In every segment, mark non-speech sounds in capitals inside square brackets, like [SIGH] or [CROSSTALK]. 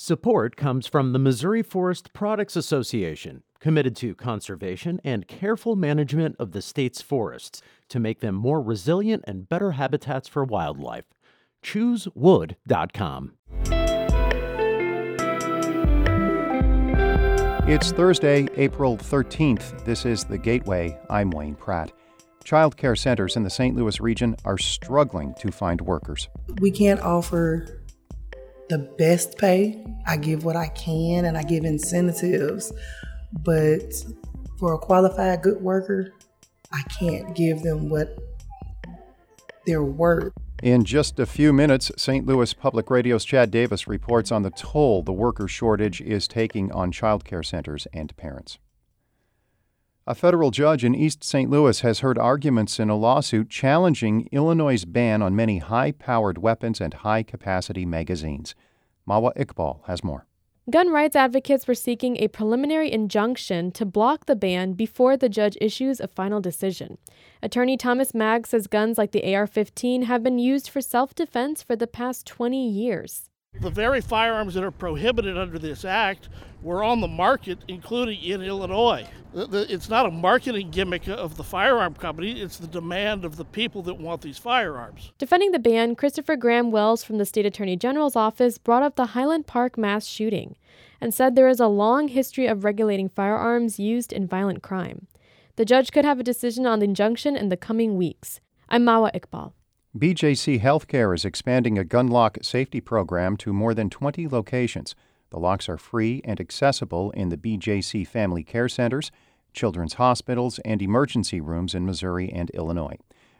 Support comes from the Missouri Forest Products Association, committed to conservation and careful management of the state's forests to make them more resilient and better habitats for wildlife. ChooseWood.com. It's Thursday, April 13th. This is The Gateway. I'm Wayne Pratt. Child care centers in the St. Louis region are struggling to find workers. We can't offer the best pay. I give what I can and I give incentives. But for a qualified good worker, I can't give them what they're worth. In just a few minutes, St. Louis Public Radio's Chad Davis reports on the toll the worker shortage is taking on child care centers and parents. A federal judge in East St. Louis has heard arguments in a lawsuit challenging Illinois' ban on many high powered weapons and high capacity magazines. Mawa Iqbal has more. Gun rights advocates were seeking a preliminary injunction to block the ban before the judge issues a final decision. Attorney Thomas Maag says guns like the AR 15 have been used for self defense for the past 20 years. The very firearms that are prohibited under this act were on the market, including in Illinois. It's not a marketing gimmick of the firearm company, it's the demand of the people that want these firearms. Defending the ban, Christopher Graham Wells from the State Attorney General's office brought up the Highland Park mass shooting and said there is a long history of regulating firearms used in violent crime. The judge could have a decision on the injunction in the coming weeks. I'm Mawa Iqbal. BJC Healthcare is expanding a gun lock safety program to more than 20 locations. The locks are free and accessible in the BJC Family Care Centers, children's hospitals, and emergency rooms in Missouri and Illinois.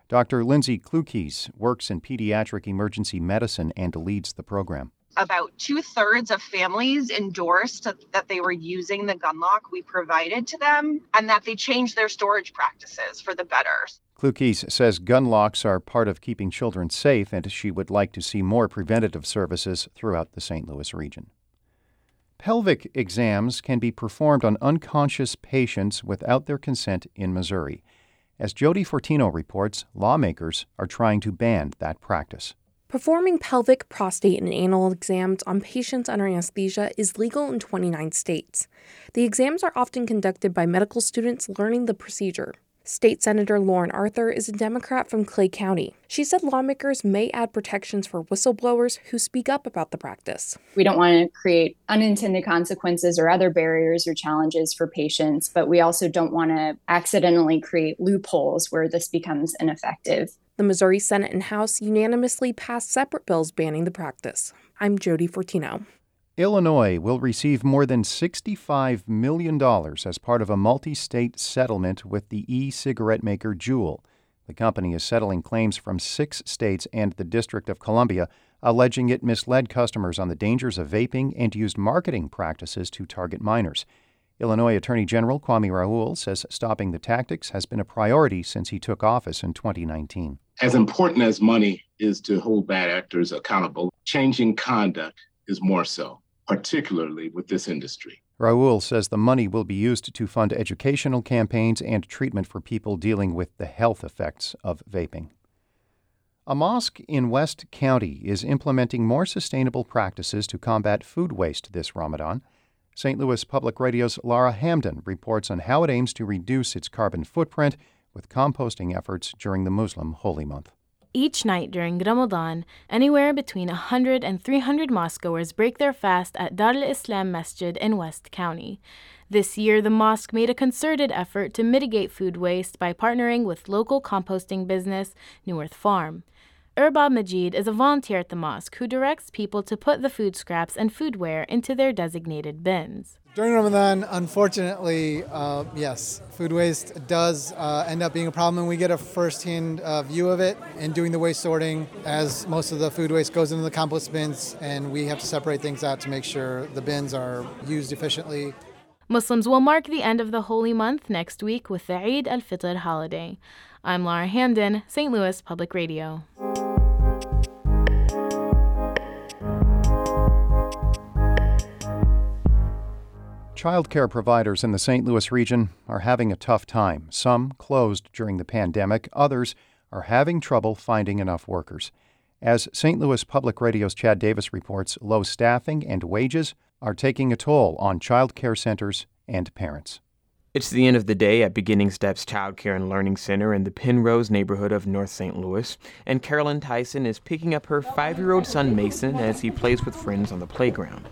Dr. Lindsay Clukies works in pediatric emergency medicine and leads the program about two thirds of families endorsed that they were using the gun lock we provided to them and that they changed their storage practices for the better. Clukies says gun locks are part of keeping children safe, and she would like to see more preventative services throughout the St. Louis region. Pelvic exams can be performed on unconscious patients without their consent in Missouri. As Jodi Fortino reports, lawmakers are trying to ban that practice. Performing pelvic, prostate, and anal exams on patients under anesthesia is legal in 29 states. The exams are often conducted by medical students learning the procedure. State Senator Lauren Arthur is a Democrat from Clay County. She said lawmakers may add protections for whistleblowers who speak up about the practice. We don't want to create unintended consequences or other barriers or challenges for patients, but we also don't want to accidentally create loopholes where this becomes ineffective. The Missouri Senate and House unanimously passed separate bills banning the practice. I'm Jodi Fortino. Illinois will receive more than $65 million as part of a multi state settlement with the e cigarette maker Juul. The company is settling claims from six states and the District of Columbia, alleging it misled customers on the dangers of vaping and used marketing practices to target minors. Illinois Attorney General Kwame Raoul says stopping the tactics has been a priority since he took office in 2019. As important as money is to hold bad actors accountable, changing conduct is more so, particularly with this industry. Raoul says the money will be used to fund educational campaigns and treatment for people dealing with the health effects of vaping. A mosque in West County is implementing more sustainable practices to combat food waste this Ramadan. St. Louis Public Radio's Laura Hamdan reports on how it aims to reduce its carbon footprint with composting efforts during the Muslim holy month. Each night during Ramadan, anywhere between 100 and 300 mosquegoers break their fast at Dar al Islam Masjid in West County. This year, the mosque made a concerted effort to mitigate food waste by partnering with local composting business New Earth Farm. Urbab Majid is a volunteer at the mosque who directs people to put the food scraps and foodware into their designated bins. During Ramadan, unfortunately, uh, yes, food waste does uh, end up being a problem, and we get a first-hand uh, view of it in doing the waste sorting, as most of the food waste goes into the compost bins, and we have to separate things out to make sure the bins are used efficiently. Muslims will mark the end of the holy month next week with the Eid al-Fitr holiday. I'm Laura Hamdan, St. Louis Public Radio. Child care providers in the St. Louis region are having a tough time. Some closed during the pandemic, others are having trouble finding enough workers. As St. Louis Public Radio's Chad Davis reports, low staffing and wages are taking a toll on childcare centers and parents. It's the end of the day at Beginning Steps Child Care and Learning Center in the Penrose neighborhood of North St. Louis, and Carolyn Tyson is picking up her five year old son Mason as he plays with friends on the playground.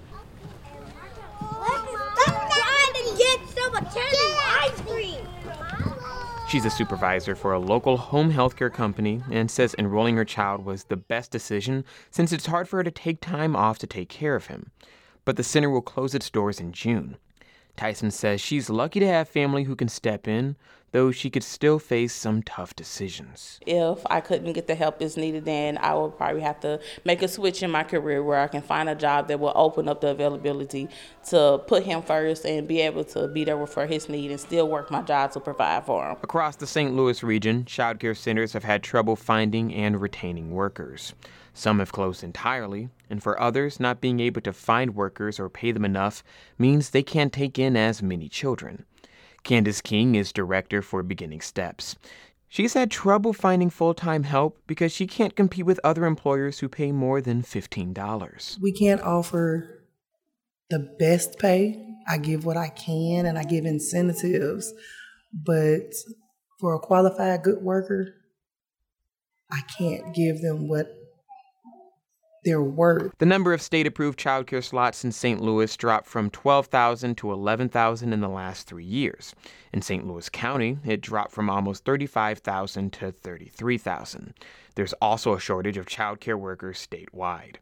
She's a supervisor for a local home healthcare company and says enrolling her child was the best decision since it's hard for her to take time off to take care of him. But the center will close its doors in June. Tyson says she's lucky to have family who can step in, though she could still face some tough decisions. If I couldn't get the help that's needed, then I would probably have to make a switch in my career where I can find a job that will open up the availability to put him first and be able to be there for his need and still work my job to provide for him. Across the St. Louis region, child care centers have had trouble finding and retaining workers. Some have closed entirely, and for others, not being able to find workers or pay them enough means they can't take in as many children. Candace King is director for Beginning Steps. She's had trouble finding full time help because she can't compete with other employers who pay more than $15. We can't offer the best pay. I give what I can and I give incentives, but for a qualified good worker, I can't give them what their worth. The number of state approved childcare slots in St. Louis dropped from 12,000 to 11,000 in the last three years. In St. Louis County, it dropped from almost 35,000 to 33,000. There's also a shortage of childcare workers statewide.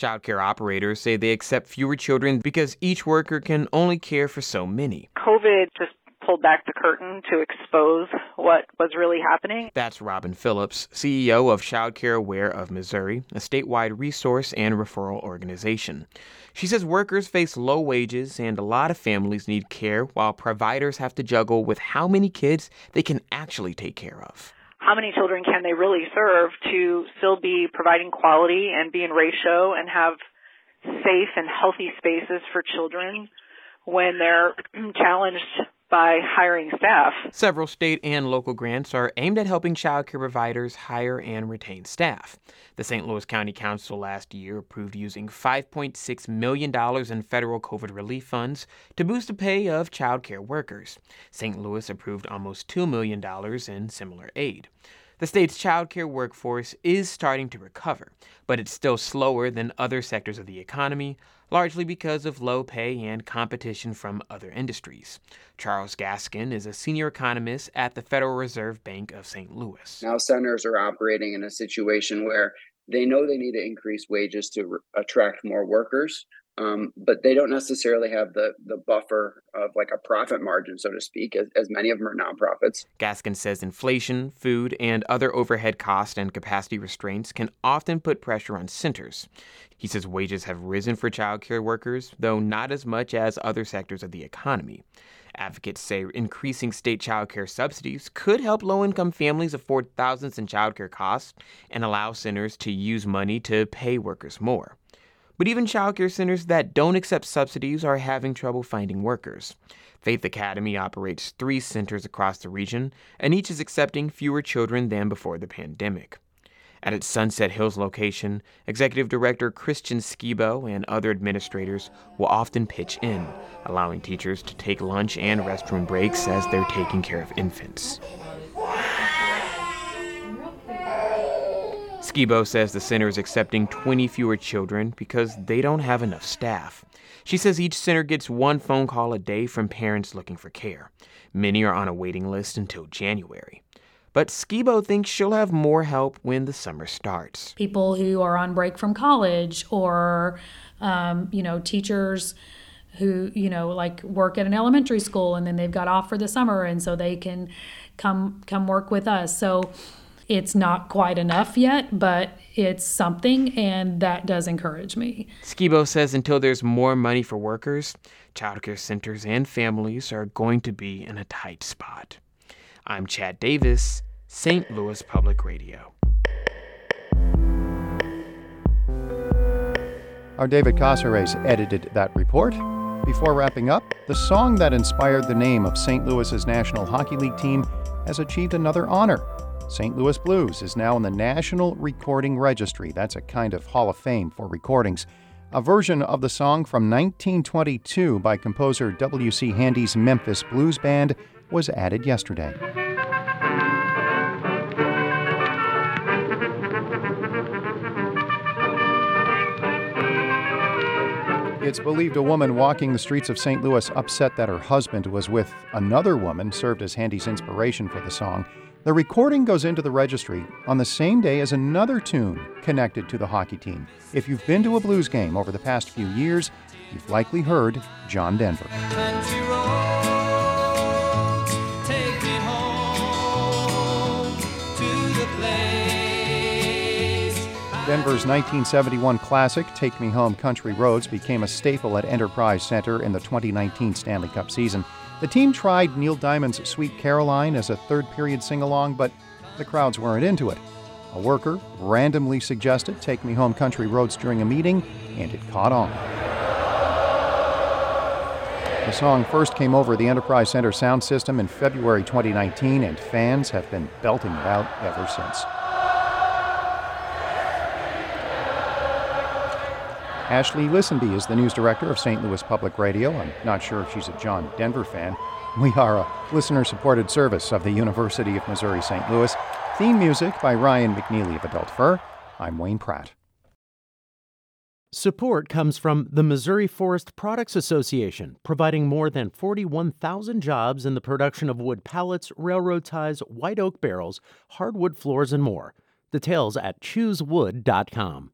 Childcare operators say they accept fewer children because each worker can only care for so many. COVID just pulled back the curtain to expose what was really happening. That's Robin Phillips, CEO of Child Care Aware of Missouri, a statewide resource and referral organization. She says workers face low wages and a lot of families need care while providers have to juggle with how many kids they can actually take care of. How many children can they really serve to still be providing quality and be in ratio and have safe and healthy spaces for children when they're [CLEARS THROAT] challenged by hiring staff. Several state and local grants are aimed at helping child care providers hire and retain staff. The St. Louis County Council last year approved using $5.6 million in federal COVID relief funds to boost the pay of child care workers. St. Louis approved almost $2 million in similar aid. The state's childcare workforce is starting to recover, but it's still slower than other sectors of the economy, largely because of low pay and competition from other industries. Charles Gascon is a senior economist at the Federal Reserve Bank of St. Louis. Now, centers are operating in a situation where they know they need to increase wages to attract more workers, um, but they don't necessarily have the the buffer of like a profit margin, so to speak, as, as many of them are nonprofits. Gascon says inflation, food, and other overhead cost and capacity restraints can often put pressure on centers. He says wages have risen for childcare workers, though not as much as other sectors of the economy. Advocates say increasing state childcare subsidies could help low income families afford thousands in childcare costs and allow centers to use money to pay workers more. But even childcare centers that don't accept subsidies are having trouble finding workers. Faith Academy operates three centers across the region, and each is accepting fewer children than before the pandemic. At its Sunset Hills location, Executive Director Christian Skibo and other administrators will often pitch in, allowing teachers to take lunch and restroom breaks as they're taking care of infants. Skibo says the center is accepting 20 fewer children because they don't have enough staff. She says each center gets one phone call a day from parents looking for care. Many are on a waiting list until January. But Skibo thinks she'll have more help when the summer starts. People who are on break from college or, um, you know, teachers who, you know, like work at an elementary school and then they've got off for the summer and so they can come come work with us. So it's not quite enough yet, but it's something, and that does encourage me. Skibo says until there's more money for workers, childcare centers and families are going to be in a tight spot. I'm Chad Davis, St. Louis Public Radio. Our David Cazares edited that report. Before wrapping up, the song that inspired the name of St. Louis's National Hockey League team has achieved another honor. St. Louis Blues is now in the National Recording Registry. That's a kind of Hall of Fame for recordings. A version of the song from 1922 by composer W.C. Handy's Memphis Blues Band was added yesterday. It's believed a woman walking the streets of St. Louis, upset that her husband was with another woman, served as Handy's inspiration for the song. The recording goes into the registry on the same day as another tune connected to the hockey team. If you've been to a blues game over the past few years, you've likely heard John Denver. Denver's 1971 classic, Take Me Home Country Roads, became a staple at Enterprise Center in the 2019 Stanley Cup season. The team tried Neil Diamond's Sweet Caroline as a third period sing along, but the crowds weren't into it. A worker randomly suggested Take Me Home Country Roads during a meeting, and it caught on. The song first came over the Enterprise Center sound system in February 2019, and fans have been belting it out ever since. Ashley Lisenby is the news director of St. Louis Public Radio. I'm not sure if she's a John Denver fan. We are a listener supported service of the University of Missouri St. Louis. Theme music by Ryan McNeely of Adult Fur. I'm Wayne Pratt. Support comes from the Missouri Forest Products Association, providing more than 41,000 jobs in the production of wood pallets, railroad ties, white oak barrels, hardwood floors, and more. Details at choosewood.com.